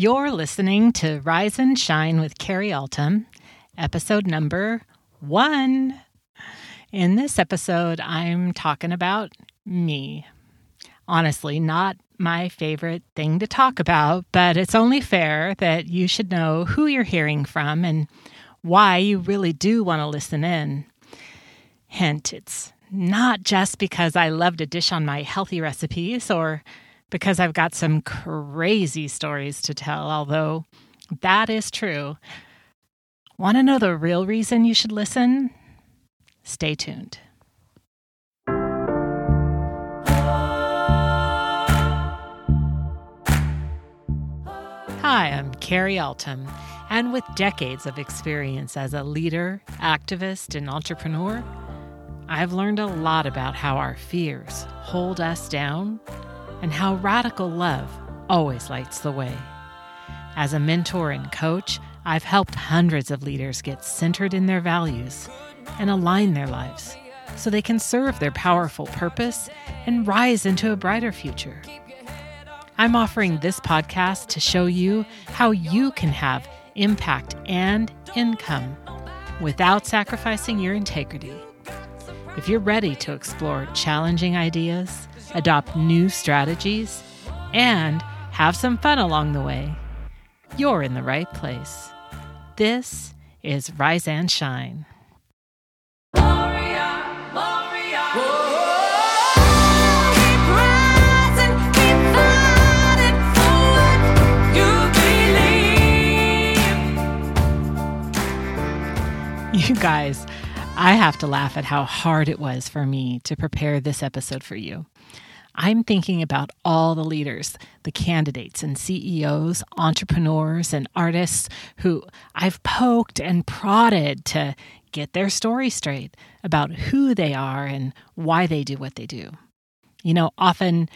You're listening to Rise and Shine with Carrie Altum, episode number one. In this episode, I'm talking about me. Honestly, not my favorite thing to talk about, but it's only fair that you should know who you're hearing from and why you really do want to listen in. Hint, it's not just because I love to dish on my healthy recipes or because I've got some crazy stories to tell, although that is true. Want to know the real reason you should listen? Stay tuned. Hi, I'm Carrie Altum, and with decades of experience as a leader, activist, and entrepreneur, I've learned a lot about how our fears hold us down and how radical love always lights the way. As a mentor and coach, I've helped hundreds of leaders get centered in their values and align their lives so they can serve their powerful purpose and rise into a brighter future. I'm offering this podcast to show you how you can have impact and income without sacrificing your integrity. If you're ready to explore challenging ideas, adopt new strategies, and have some fun along the way, you're in the right place. This is Rise and Shine. You guys, I have to laugh at how hard it was for me to prepare this episode for you. I'm thinking about all the leaders, the candidates and CEOs, entrepreneurs, and artists who I've poked and prodded to get their story straight about who they are and why they do what they do. You know, often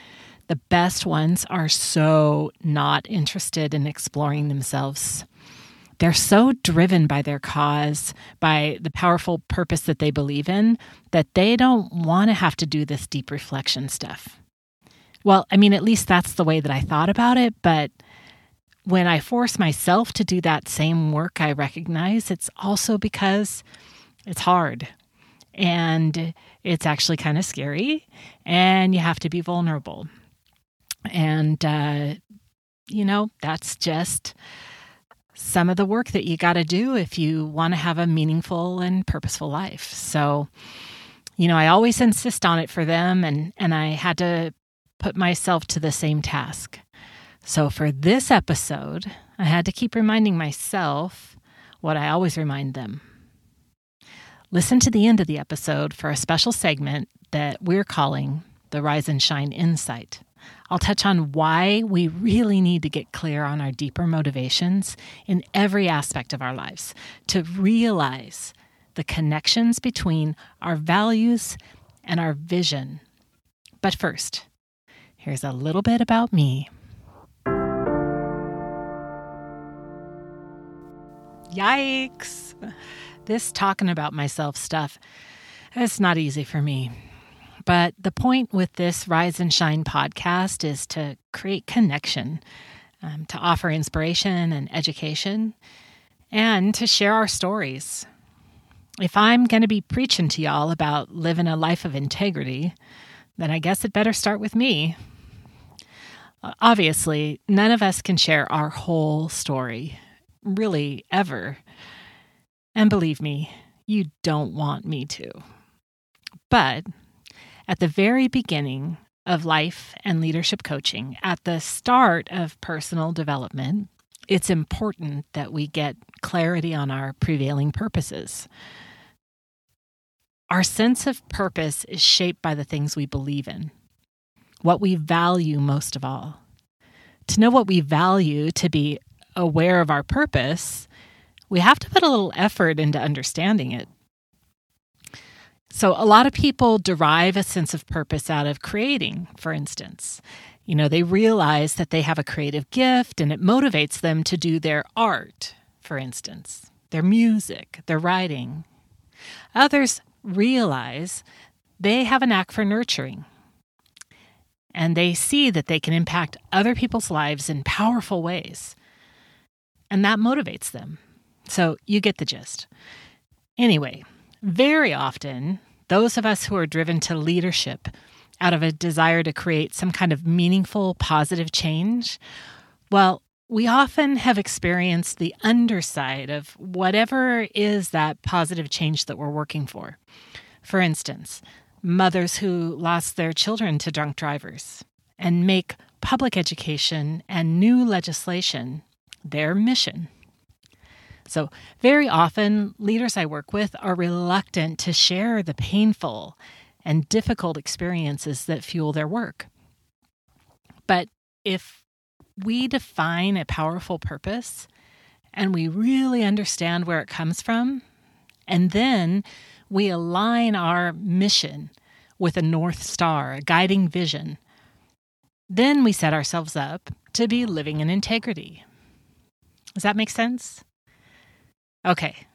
the best ones are so not interested in exploring themselves they're so driven by their cause, by the powerful purpose that they believe in, that they don't want to have to do this deep reflection stuff. Well, I mean, at least that's the way that I thought about it. But when I force myself to do that same work, I recognize it's also because it's hard and it's actually kind of scary and you have to be vulnerable. And, uh, you know, that's just some of the work that you got to do if you want to have a meaningful and purposeful life. So, you know, I always insist on it for them and and I had to put myself to the same task. So for this episode, I had to keep reminding myself what I always remind them. Listen to the end of the episode for a special segment that we're calling the Rise and Shine Insight. I'll touch on why we really need to get clear on our deeper motivations in every aspect of our lives to realize the connections between our values and our vision. But first, here's a little bit about me. Yikes! This talking about myself stuff, it's not easy for me. But the point with this Rise and Shine podcast is to create connection, um, to offer inspiration and education, and to share our stories. If I'm going to be preaching to y'all about living a life of integrity, then I guess it better start with me. Obviously, none of us can share our whole story, really, ever. And believe me, you don't want me to. But at the very beginning of life and leadership coaching, at the start of personal development, it's important that we get clarity on our prevailing purposes. Our sense of purpose is shaped by the things we believe in, what we value most of all. To know what we value, to be aware of our purpose, we have to put a little effort into understanding it. So, a lot of people derive a sense of purpose out of creating, for instance. You know, they realize that they have a creative gift and it motivates them to do their art, for instance, their music, their writing. Others realize they have a knack for nurturing and they see that they can impact other people's lives in powerful ways. and that motivates them. So you get the gist. Anyway, very often, those of us who are driven to leadership out of a desire to create some kind of meaningful, positive change, well, we often have experienced the underside of whatever is that positive change that we're working for. For instance, mothers who lost their children to drunk drivers and make public education and new legislation their mission. So, very often, leaders I work with are reluctant to share the painful and difficult experiences that fuel their work. But if we define a powerful purpose and we really understand where it comes from, and then we align our mission with a North Star, a guiding vision, then we set ourselves up to be living in integrity. Does that make sense? Okay,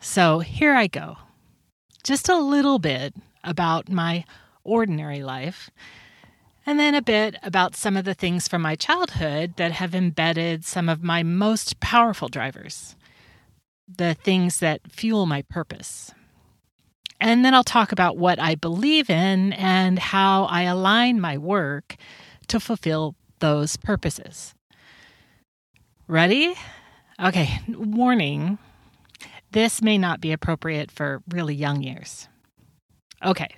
so here I go. Just a little bit about my ordinary life, and then a bit about some of the things from my childhood that have embedded some of my most powerful drivers, the things that fuel my purpose. And then I'll talk about what I believe in and how I align my work to fulfill those purposes. Ready? Okay, warning this may not be appropriate for really young years. Okay.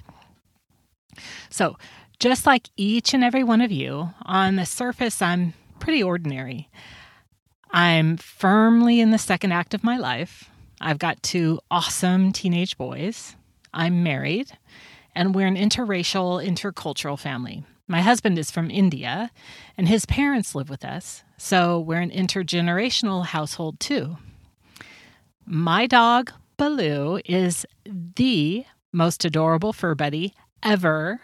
So, just like each and every one of you, on the surface, I'm pretty ordinary. I'm firmly in the second act of my life. I've got two awesome teenage boys. I'm married, and we're an interracial, intercultural family. My husband is from India, and his parents live with us, so we're an intergenerational household too. My dog, Baloo, is the most adorable fur buddy ever.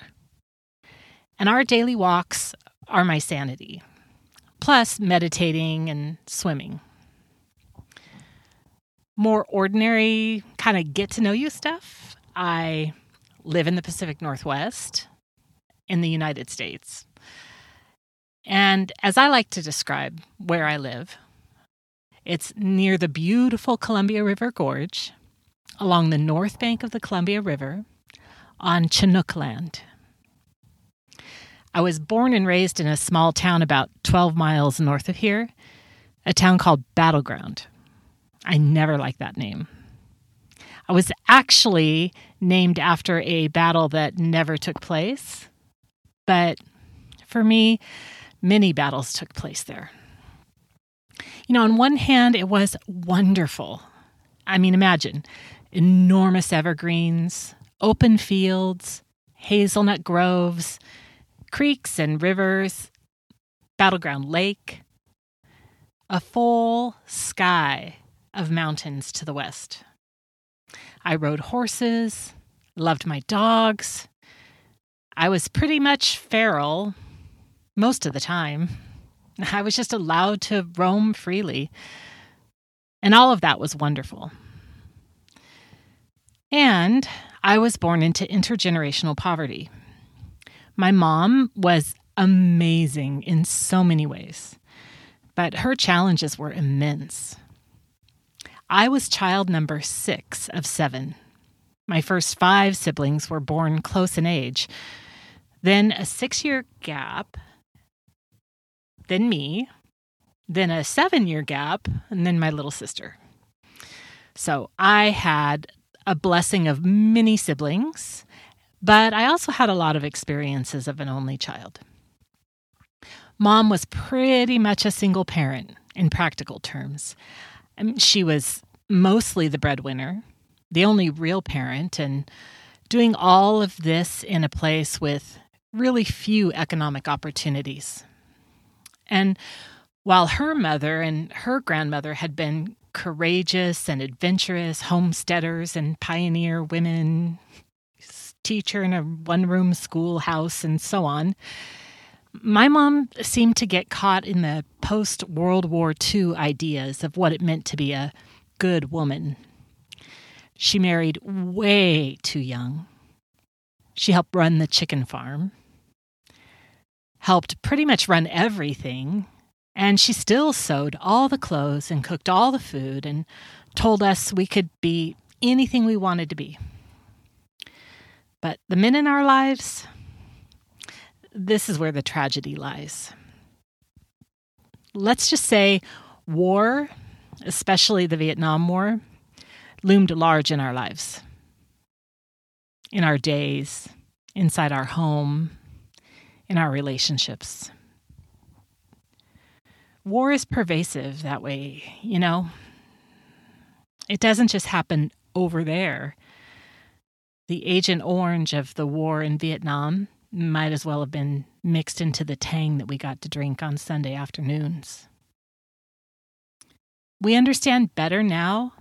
And our daily walks are my sanity, plus meditating and swimming. More ordinary, kind of get to know you stuff. I live in the Pacific Northwest in the United States. And as I like to describe where I live, it's near the beautiful Columbia River Gorge along the north bank of the Columbia River on Chinook land. I was born and raised in a small town about 12 miles north of here, a town called Battleground. I never liked that name. I was actually named after a battle that never took place, but for me, many battles took place there. You know, on one hand, it was wonderful. I mean, imagine enormous evergreens, open fields, hazelnut groves, creeks and rivers, battleground lake, a full sky of mountains to the west. I rode horses, loved my dogs. I was pretty much feral most of the time. I was just allowed to roam freely. And all of that was wonderful. And I was born into intergenerational poverty. My mom was amazing in so many ways, but her challenges were immense. I was child number six of seven. My first five siblings were born close in age. Then a six year gap, then me, then a seven year gap, and then my little sister. So I had a blessing of many siblings, but I also had a lot of experiences of an only child. Mom was pretty much a single parent in practical terms. Um, she was mostly the breadwinner, the only real parent, and doing all of this in a place with really few economic opportunities. And while her mother and her grandmother had been courageous and adventurous homesteaders and pioneer women, teacher in a one room schoolhouse, and so on. My mom seemed to get caught in the post World War II ideas of what it meant to be a good woman. She married way too young. She helped run the chicken farm, helped pretty much run everything, And she still sewed all the clothes and cooked all the food and told us we could be anything we wanted to be. But the men in our lives, this is where the tragedy lies. Let's just say war, especially the Vietnam War, loomed large in our lives, in our days, inside our home, in our relationships. War is pervasive that way, you know? It doesn't just happen over there. The Agent Orange of the war in Vietnam might as well have been mixed into the tang that we got to drink on Sunday afternoons. We understand better now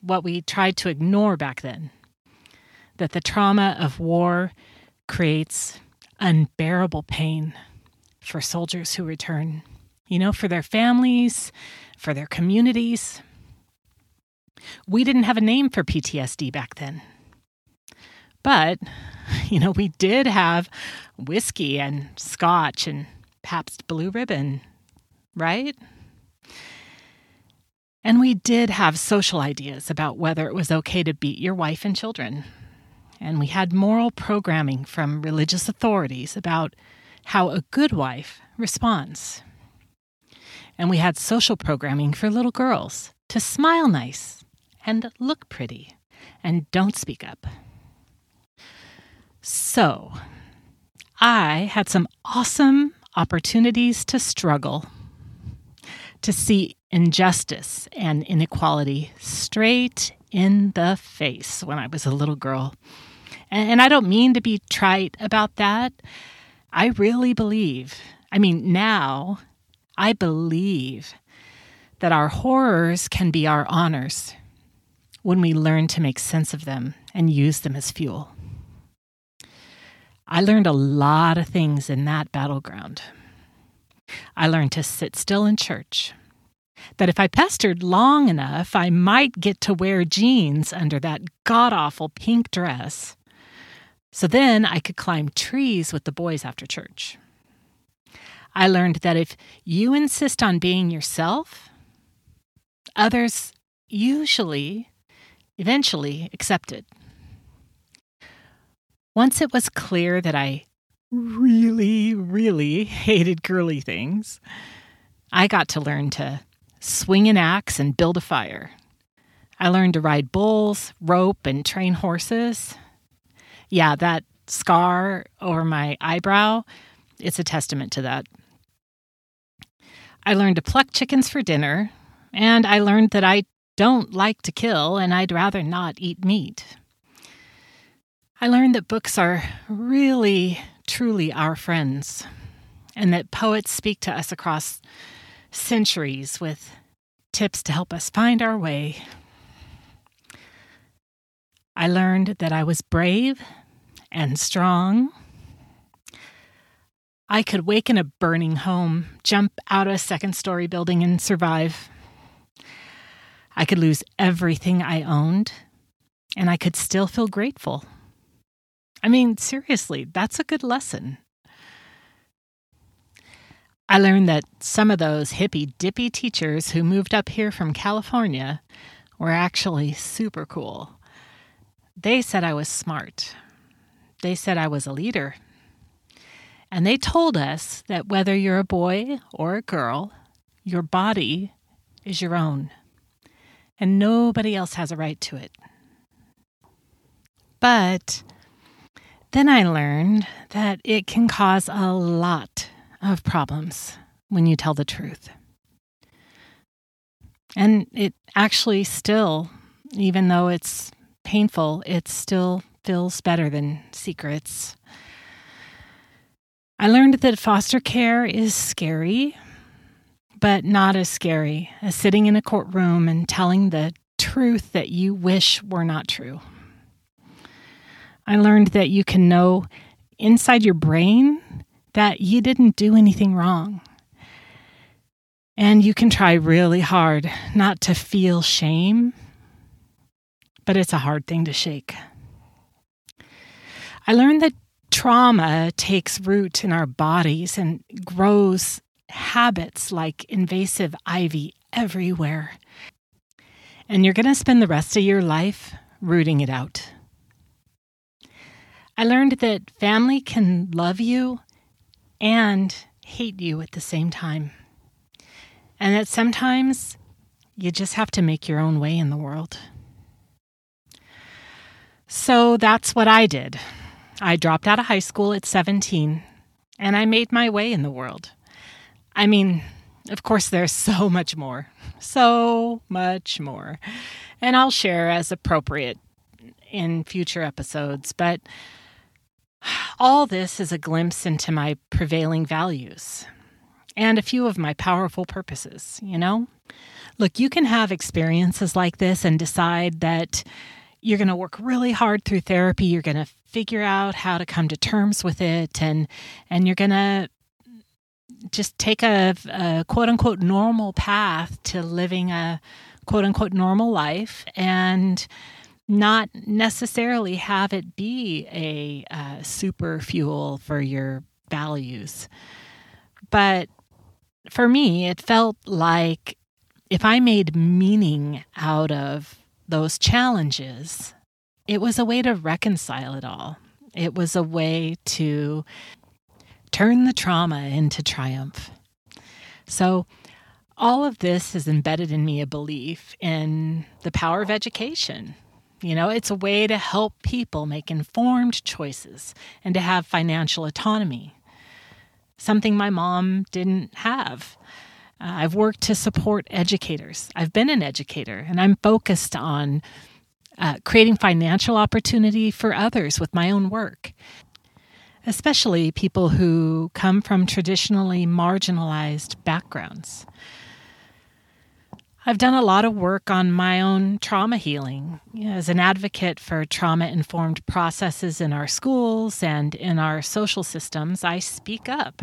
what we tried to ignore back then that the trauma of war creates unbearable pain for soldiers who return, you know, for their families, for their communities. We didn't have a name for PTSD back then. But, you know, we did have whiskey and scotch and Pabst Blue Ribbon, right? And we did have social ideas about whether it was okay to beat your wife and children. And we had moral programming from religious authorities about how a good wife responds. And we had social programming for little girls to smile nice and look pretty and don't speak up. So, I had some awesome opportunities to struggle, to see injustice and inequality straight in the face when I was a little girl. And I don't mean to be trite about that. I really believe, I mean, now I believe that our horrors can be our honors when we learn to make sense of them and use them as fuel. I learned a lot of things in that battleground. I learned to sit still in church that if I pestered long enough, I might get to wear jeans under that god awful pink dress. So then I could climb trees with the boys after church. I learned that if you insist on being yourself, others usually, eventually accept it. Once it was clear that I really, really hated girly things, I got to learn to swing an axe, and build a fire. I learned to ride bulls, rope, and train horses. Yeah, that scar over my eyebrow, it's a testament to that. I learned to pluck chickens for dinner, and I learned that I don't like to kill and I'd rather not eat meat. I learned that books are really, truly our friends, and that poets speak to us across centuries with tips to help us find our way. I learned that I was brave and strong. I could wake in a burning home, jump out of a second story building, and survive. I could lose everything I owned, and I could still feel grateful. I mean, seriously, that's a good lesson. I learned that some of those hippy dippy teachers who moved up here from California were actually super cool. They said I was smart. They said I was a leader. And they told us that whether you're a boy or a girl, your body is your own, and nobody else has a right to it. But then I learned that it can cause a lot of problems when you tell the truth. And it actually still, even though it's painful, it still feels better than secrets. I learned that foster care is scary, but not as scary as sitting in a courtroom and telling the truth that you wish were not true. I learned that you can know inside your brain that you didn't do anything wrong. And you can try really hard not to feel shame, but it's a hard thing to shake. I learned that trauma takes root in our bodies and grows habits like invasive ivy everywhere. And you're going to spend the rest of your life rooting it out. I learned that family can love you and hate you at the same time. And that sometimes you just have to make your own way in the world. So that's what I did. I dropped out of high school at 17 and I made my way in the world. I mean, of course, there's so much more, so much more. And I'll share as appropriate in future episodes, but all this is a glimpse into my prevailing values and a few of my powerful purposes, you know? Look, you can have experiences like this and decide that you're going to work really hard through therapy, you're going to figure out how to come to terms with it and and you're going to just take a, a quote unquote normal path to living a quote unquote normal life and not necessarily have it be a uh, super fuel for your values. But for me, it felt like if I made meaning out of those challenges, it was a way to reconcile it all. It was a way to turn the trauma into triumph. So, all of this has embedded in me a belief in the power of education, you know, it's a way to help people make informed choices and to have financial autonomy, something my mom didn't have. Uh, I've worked to support educators. I've been an educator and I'm focused on uh, creating financial opportunity for others with my own work, especially people who come from traditionally marginalized backgrounds. I've done a lot of work on my own trauma healing as an advocate for trauma informed processes in our schools and in our social systems. I speak up.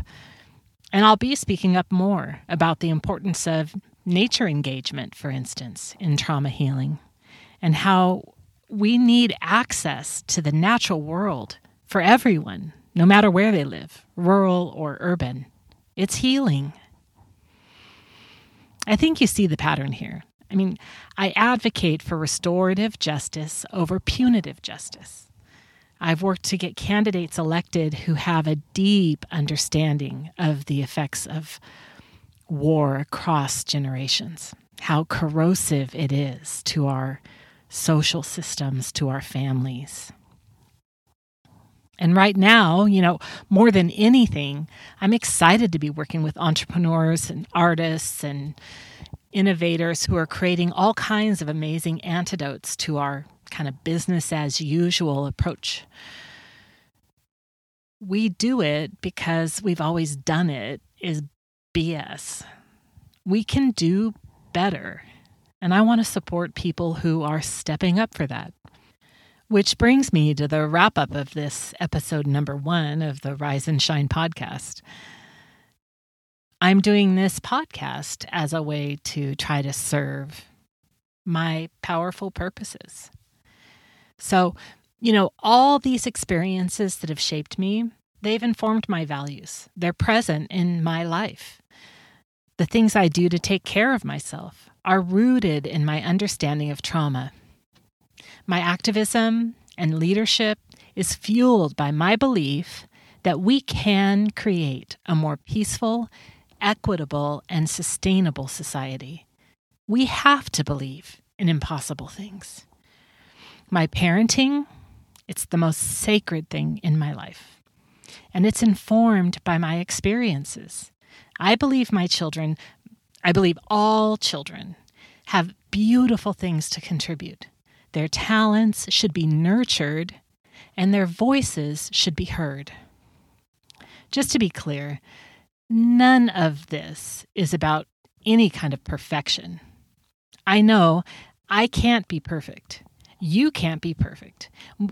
And I'll be speaking up more about the importance of nature engagement, for instance, in trauma healing, and how we need access to the natural world for everyone, no matter where they live, rural or urban. It's healing. I think you see the pattern here. I mean, I advocate for restorative justice over punitive justice. I've worked to get candidates elected who have a deep understanding of the effects of war across generations, how corrosive it is to our social systems, to our families. And right now, you know, more than anything, I'm excited to be working with entrepreneurs and artists and innovators who are creating all kinds of amazing antidotes to our kind of business as usual approach. We do it because we've always done it is BS. We can do better. And I want to support people who are stepping up for that. Which brings me to the wrap up of this episode number one of the Rise and Shine podcast. I'm doing this podcast as a way to try to serve my powerful purposes. So, you know, all these experiences that have shaped me, they've informed my values. They're present in my life. The things I do to take care of myself are rooted in my understanding of trauma my activism and leadership is fueled by my belief that we can create a more peaceful, equitable, and sustainable society. We have to believe in impossible things. My parenting, it's the most sacred thing in my life. And it's informed by my experiences. I believe my children, I believe all children, have beautiful things to contribute. Their talents should be nurtured and their voices should be heard. Just to be clear, none of this is about any kind of perfection. I know I can't be perfect. You can't be perfect.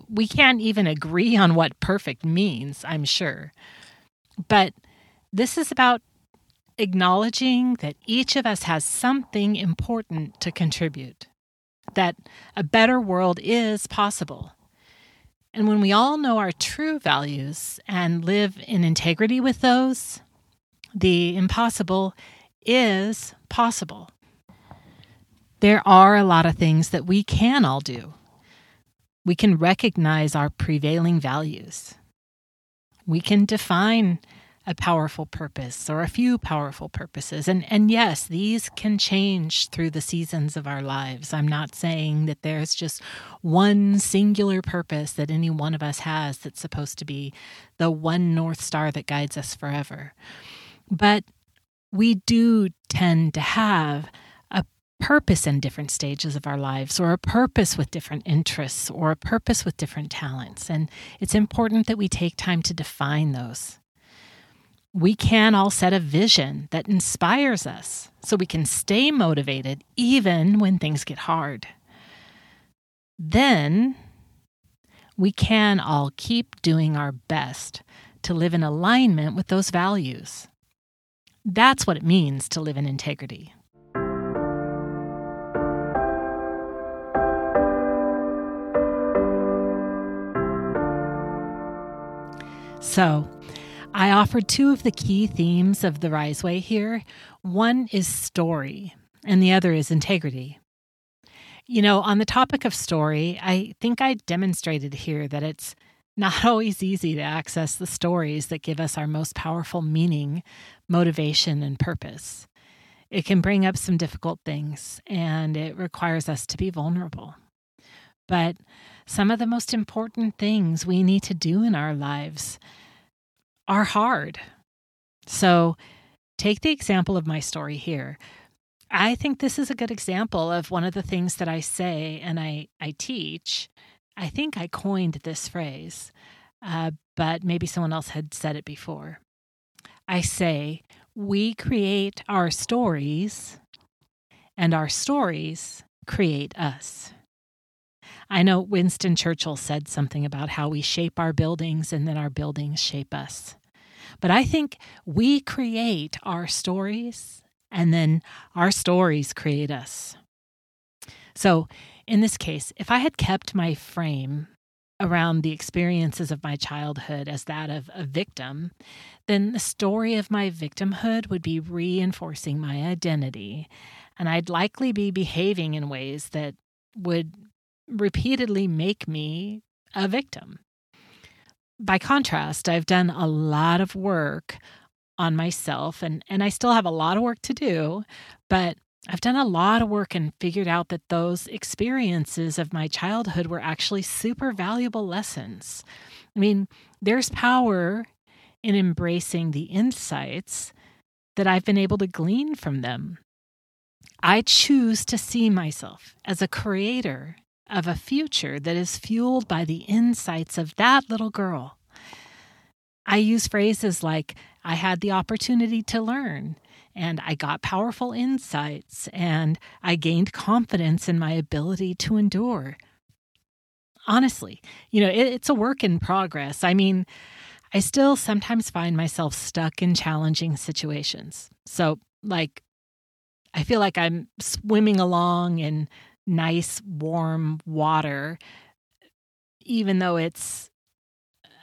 We can't even agree on what perfect means, I'm sure. But this is about acknowledging that each of us has something important to contribute that a better world is possible. And when we all know our true values and live in integrity with those, The impossible is possible. There are a lot of things that we can all do. We can recognize our prevailing values. We can define a powerful purpose or a few powerful purposes. And, and yes, these can change through the seasons of our lives. I'm not saying that there's just one singular purpose that any one of us has that's supposed to be the one North Star that guides us forever. But we do tend to have purpose in different stages of our lives, or a purpose with different interests, or a purpose with different talents. And it's important that we take time to define those we can all set a vision that inspires us so we can stay motivated even when things get hard. Then we can all keep doing our best to live in alignment with those values. That's what it means to live in integrity. So, I offered two of the key themes of the Riseway here. One is story, and the other is integrity. You know, on the topic of story, I think I demonstrated here that it's not always easy to access the stories that give us our most powerful meaning, motivation, and purpose. It can bring up some difficult things, and it requires us to be vulnerable. But some of the most important things we need to do in our lives are hard. So, take the example of my story here. I think this is a good example of one of the things that I say and I, I teach. I think I coined this phrase, uh, but maybe someone else had said it before. I say, we create our stories, and our stories create us. I know Winston Churchill said something about how we shape our buildings and then our buildings shape us. But I think we create our stories and then our stories create us. So, in this case, if I had kept my frame around the experiences of my childhood as that of a victim, then the story of my victimhood would be reinforcing my identity, and I'd likely be behaving in ways that would repeatedly make me a victim. By contrast, I've done a lot of work on myself and and I still have a lot of work to do, but I've done a lot of work and figured out that those experiences of my childhood were actually super valuable lessons. I mean, there's power in embracing the insights that I've been able to glean from them. I choose to see myself as a creator of a future that is fueled by the insights of that little girl. I use phrases like, I had the opportunity to learn, and I got powerful insights, and I gained confidence in my ability to endure. Honestly, you know, it, it's a work in progress. I mean, I still sometimes find myself stuck in challenging situations. So, like, I feel like I'm swimming along in nice, warm water, even though it's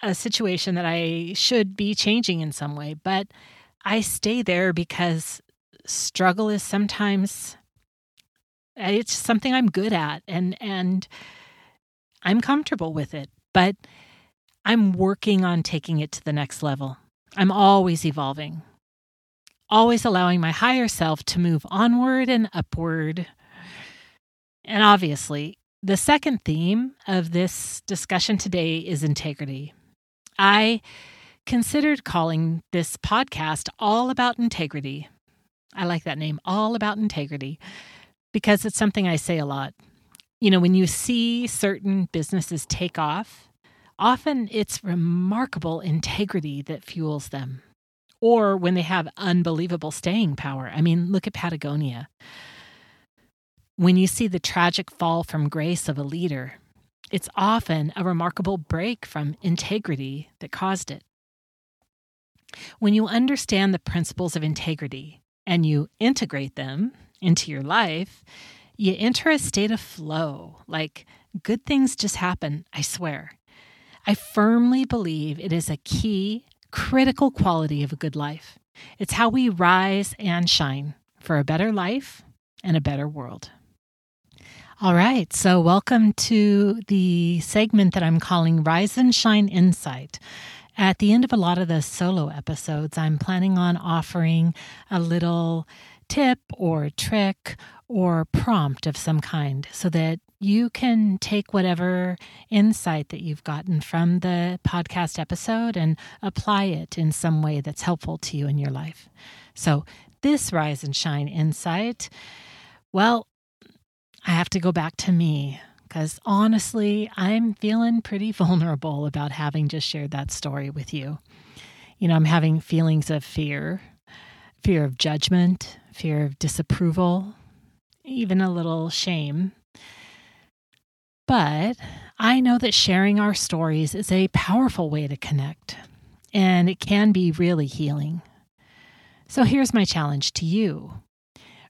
a situation that I should be changing in some way. But I stay there because struggle is sometimes it's something I'm good at and and I'm comfortable with it. But I'm working on taking it to the next level. I'm always evolving. Always allowing my higher self to move onward and upward and obviously, the second theme of this discussion today is integrity. I considered calling this podcast All About Integrity. I like that name, All About Integrity, because it's something I say a lot. You know, when you see certain businesses take off, often it's remarkable integrity that fuels them, or when they have unbelievable staying power. I mean, look at Patagonia. When you see the tragic fall from grace of a leader, it's often a remarkable break from integrity that caused it. When you understand the principles of integrity and you integrate them into your life, you enter a state of flow, like good things just happen, I swear. I firmly believe it is a key, critical quality of a good life. It's how we rise and shine for a better life and a better world. All right, so welcome to the segment that I'm calling Rise and Shine Insight. At the end of a lot of the solo episodes, I'm planning on offering a little tip or trick or prompt of some kind so that you can take whatever insight that you've gotten from the podcast episode and apply it in some way that's helpful to you in your life. So, this Rise and Shine insight, well, I have to go back to me because honestly, I'm feeling pretty vulnerable about having just shared that story with you. You know, I'm having feelings of fear, fear of judgment, fear of disapproval, even a little shame. But I know that sharing our stories is a powerful way to connect, and it can be really healing. So here's my challenge to you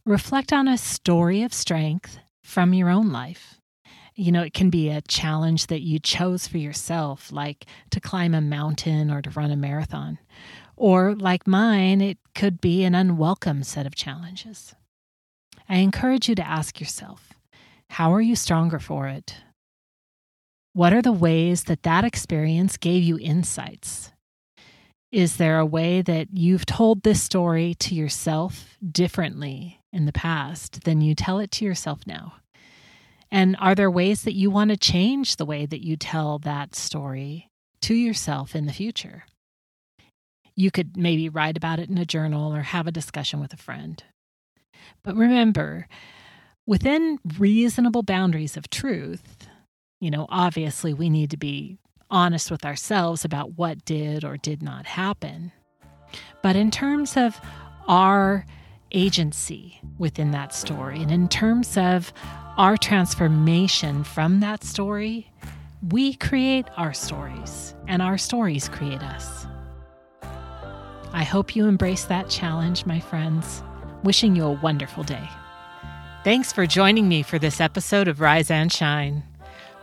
reflect on a story of strength from your own life. You know, it can be a challenge that you chose for yourself, like to climb a mountain or to run a marathon. Or, like mine, it could be an unwelcome set of challenges. I encourage you to ask yourself how are you stronger for it? What are the ways that that experience gave you insights? Is there a way that you've told this story to yourself differently in the past than you tell it to yourself now? And are there ways that you want to change the way that you tell that story to yourself in the future? You could maybe write about it in a journal or have a discussion with a friend. But remember, within reasonable boundaries of truth, you know, obviously we need to be honest with ourselves about what did or did not happen. But in terms of our agency within that story, and in terms of our transformation from that story, we create our stories, and our stories create us. I hope you embrace that challenge, my friends. Wishing you a wonderful day. Thanks for joining me for this episode of Rise and Shine.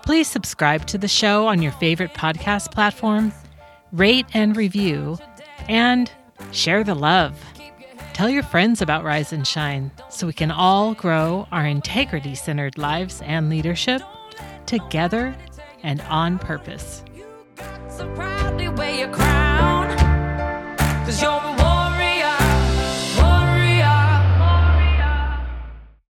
Please subscribe to the show on your favorite podcast platform, rate and review, and share the love. Tell your friends about Rise and Shine so we can all grow our integrity centered lives and leadership together and on purpose.